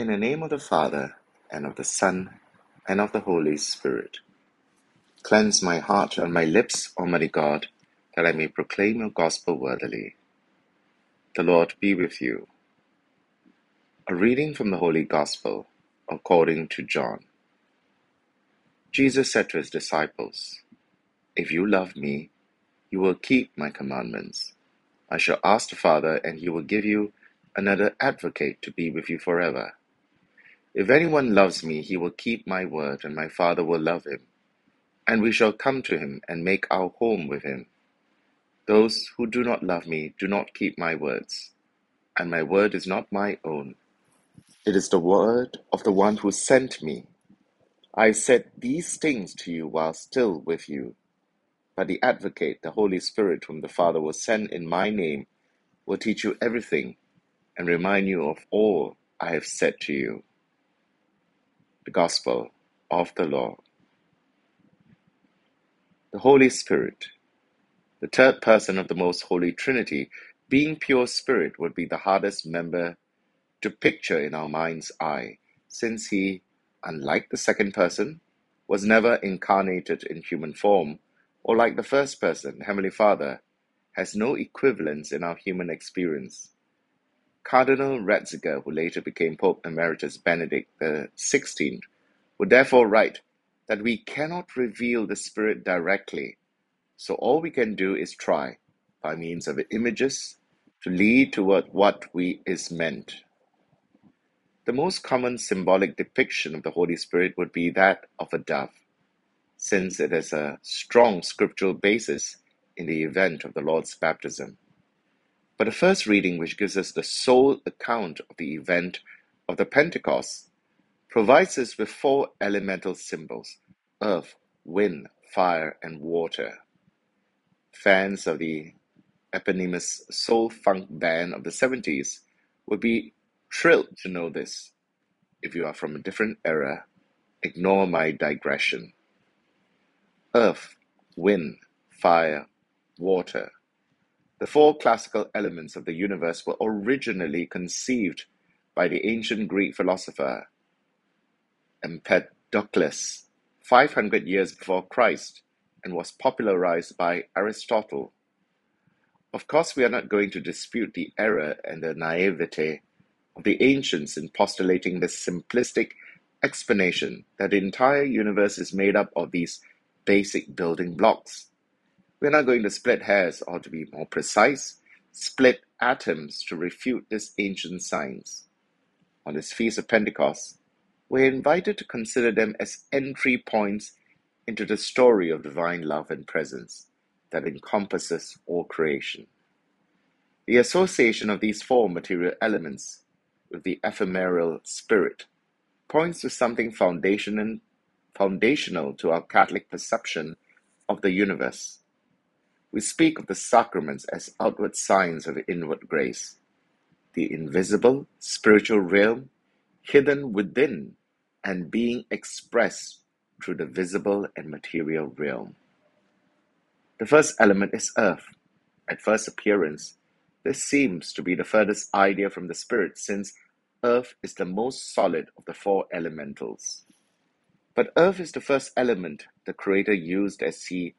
In the name of the Father, and of the Son, and of the Holy Spirit. Cleanse my heart and my lips, Almighty God, that I may proclaim your gospel worthily. The Lord be with you. A reading from the Holy Gospel according to John. Jesus said to his disciples, If you love me, you will keep my commandments. I shall ask the Father, and he will give you another advocate to be with you forever. If anyone loves me, he will keep my word, and my Father will love him. And we shall come to him and make our home with him. Those who do not love me do not keep my words, and my word is not my own. It is the word of the one who sent me. I said these things to you while still with you. But the Advocate, the Holy Spirit, whom the Father will send in my name, will teach you everything and remind you of all I have said to you. The Gospel of the Lord. The Holy Spirit, the third person of the Most Holy Trinity, being pure spirit, would be the hardest member to picture in our mind's eye, since he, unlike the second person, was never incarnated in human form, or like the first person, Heavenly Father, has no equivalence in our human experience. Cardinal Ratzinger, who later became Pope Emeritus Benedict XVI, would therefore write that we cannot reveal the Spirit directly, so all we can do is try, by means of images, to lead toward what we is meant. The most common symbolic depiction of the Holy Spirit would be that of a dove, since it has a strong scriptural basis in the event of the Lord's baptism. But the first reading, which gives us the sole account of the event of the Pentecost, provides us with four elemental symbols earth, wind, fire, and water. Fans of the eponymous soul funk band of the 70s would be thrilled to know this. If you are from a different era, ignore my digression. Earth, wind, fire, water. The four classical elements of the universe were originally conceived by the ancient Greek philosopher Empedocles 500 years before Christ and was popularized by Aristotle. Of course, we are not going to dispute the error and the naivete of the ancients in postulating this simplistic explanation that the entire universe is made up of these basic building blocks. We're not going to split hairs, or to be more precise, split atoms to refute this ancient science. On this Feast of Pentecost, we're invited to consider them as entry points into the story of divine love and presence that encompasses all creation. The association of these four material elements with the ephemeral spirit points to something foundational, foundational to our Catholic perception of the universe. We speak of the sacraments as outward signs of inward grace, the invisible spiritual realm hidden within and being expressed through the visible and material realm. The first element is earth. At first appearance, this seems to be the furthest idea from the Spirit, since earth is the most solid of the four elementals. But earth is the first element the Creator used as He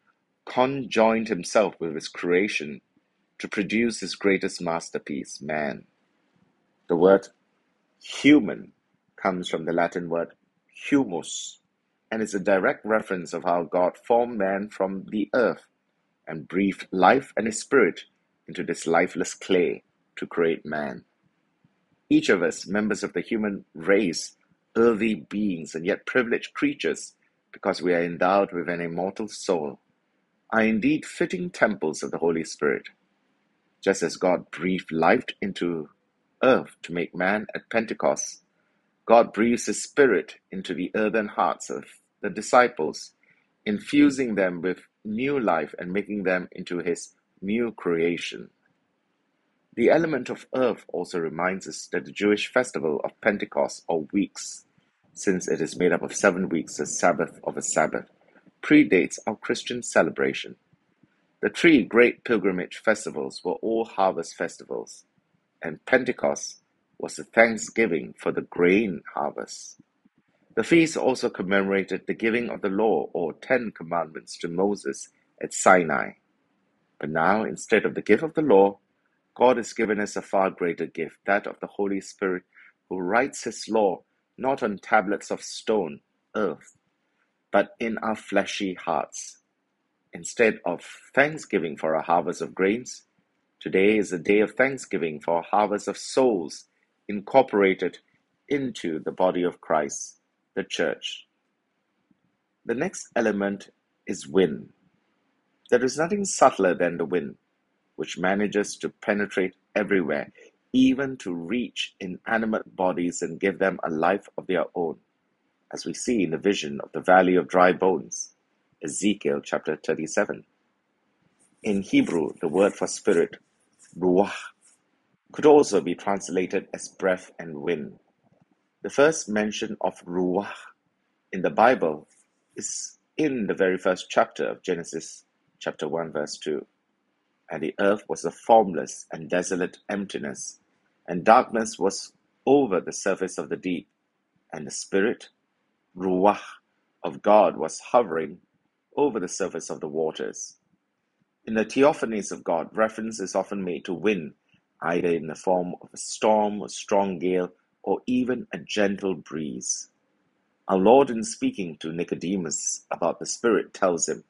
conjoined Himself with His creation to produce His greatest masterpiece, man. The word human comes from the Latin word humus and is a direct reference of how God formed man from the earth and breathed life and His Spirit into this lifeless clay to create man. Each of us, members of the human race, earthly beings and yet privileged creatures, because we are endowed with an immortal soul, are indeed fitting temples of the Holy Spirit. Just as God breathed life into earth to make man at Pentecost, God breathes His Spirit into the earthen hearts of the disciples, infusing them with new life and making them into His new creation. The element of earth also reminds us that the Jewish festival of Pentecost or weeks, since it is made up of seven weeks, the Sabbath of a Sabbath, predates our Christian celebration. The three great pilgrimage festivals were all harvest festivals, and Pentecost was a thanksgiving for the grain harvest. The feast also commemorated the giving of the law or Ten Commandments to Moses at Sinai. But now, instead of the gift of the law, God has given us a far greater gift, that of the Holy Spirit, who writes his law not on tablets of stone, earth, but in our fleshy hearts. Instead of thanksgiving for a harvest of grains, today is a day of thanksgiving for a harvest of souls incorporated into the body of Christ, the church. The next element is wind. There is nothing subtler than the wind, which manages to penetrate everywhere, even to reach inanimate bodies and give them a life of their own, as we see in the vision of the valley of dry bones, Ezekiel chapter 37. In Hebrew, the word for spirit, ruach, could also be translated as breath and wind. The first mention of ruach in the Bible is in the very first chapter of Genesis chapter 1 verse 2. And the earth was a formless and desolate emptiness, and darkness was over the surface of the deep, and the spirit, ruach, of God was hovering over the surface of the waters. In the theophanies of God, reference is often made to wind, either in the form of a storm, a strong gale, or even a gentle breeze. Our Lord, in speaking to Nicodemus about the Spirit, tells him,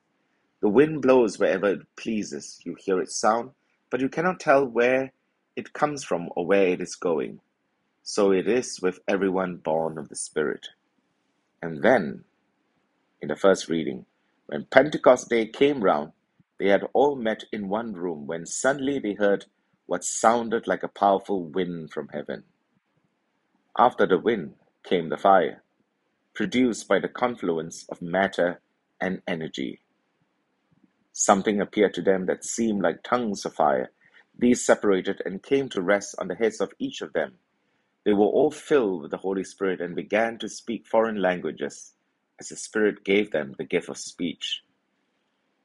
The wind blows wherever it pleases. You hear its sound, but you cannot tell where it comes from or where it is going. So it is with everyone born of the Spirit. And then, in the first reading, when Pentecost Day came round, they had all met in one room when suddenly they heard what sounded like a powerful wind from heaven. After the wind came the fire, produced by the confluence of matter and energy. Something appeared to them that seemed like tongues of fire. These separated and came to rest on the heads of each of them. They were all filled with the Holy Spirit and began to speak foreign languages as the Spirit gave them the gift of speech.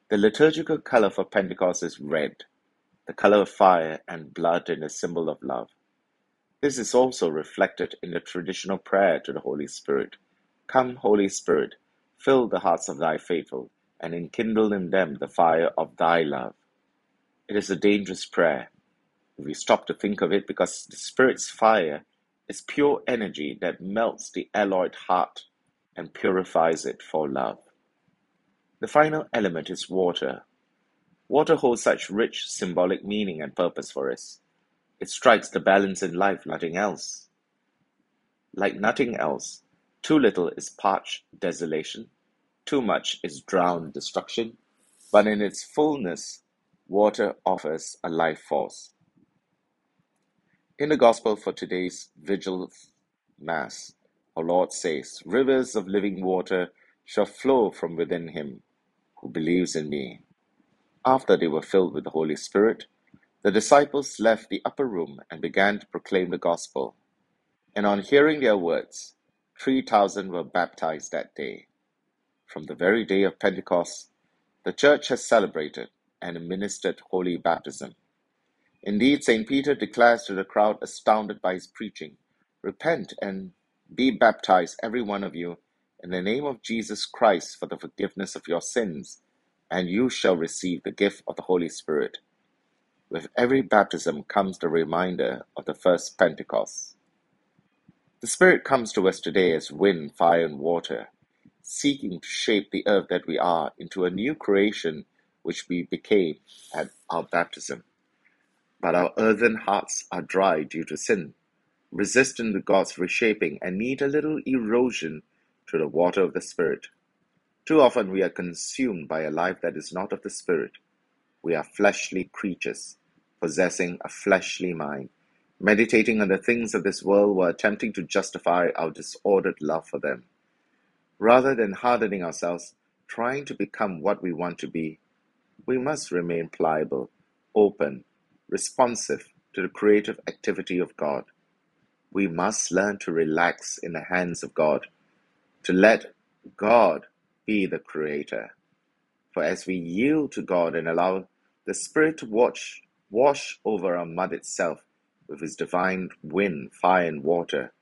The liturgical color for Pentecost is red, the color of fire and blood and a symbol of love. This is also reflected in the traditional prayer to the Holy Spirit. Come, Holy Spirit, fill the hearts of thy faithful, and enkindle in them the fire of thy love. It is a dangerous prayer if we stop to think of it because the Spirit's fire is pure energy that melts the alloyed heart and purifies it for love. The final element is water. Water holds such rich symbolic meaning and purpose for us. It strikes the balance in life, nothing else. Like nothing else, too little is parched desolation, too much is drowned destruction, but in its fullness, water offers a life force. In the Gospel for today's Vigil Mass, our Lord says, Rivers of living water shall flow from within him who believes in me. After they were filled with the Holy Spirit, the disciples left the upper room and began to proclaim the gospel. And on hearing their words, 3,000 were baptized that day. From the very day of Pentecost, the church has celebrated and administered holy baptism. Indeed, St. Peter declares to the crowd astounded by his preaching Repent and be baptized, every one of you, in the name of Jesus Christ for the forgiveness of your sins, and you shall receive the gift of the Holy Spirit. With every baptism comes the reminder of the first Pentecost. The Spirit comes to us today as wind, fire, and water, seeking to shape the earth that we are into a new creation which we became at our baptism. But our earthen hearts are dry due to sin, resistant to God's reshaping, and need a little erosion to the water of the Spirit. Too often we are consumed by a life that is not of the Spirit. We are fleshly creatures, possessing a fleshly mind, meditating on the things of this world while attempting to justify our disordered love for them. Rather than hardening ourselves, trying to become what we want to be, we must remain pliable, open, responsive to the creative activity of God. We must learn to relax in the hands of God, to let God be the creator. For as we yield to God and allow the Spirit to watch, wash over our mud itself, with his divine wind, fire, and water,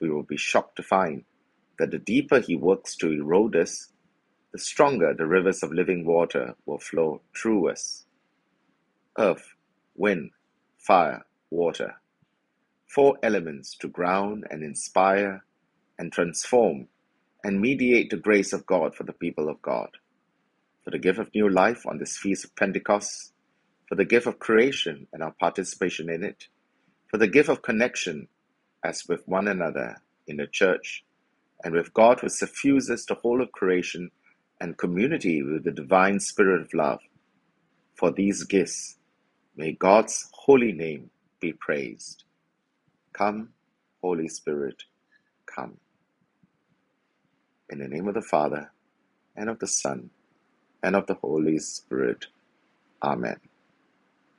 we will be shocked to find that the deeper he works to erode us, the stronger the rivers of living water will flow through us. Earth, wind, fire, water. Four elements to ground and inspire and transform and mediate the grace of God for the people of God. For the gift of new life on this feast of Pentecost, for the gift of creation and our participation in it, for the gift of connection as with one another in the church, and with God who suffuses the whole of creation and community with the divine spirit of love. For these gifts, may God's holy name be praised. Come, Holy Spirit, come. In the name of the Father, and of the Son, and of the Holy Spirit. Amen.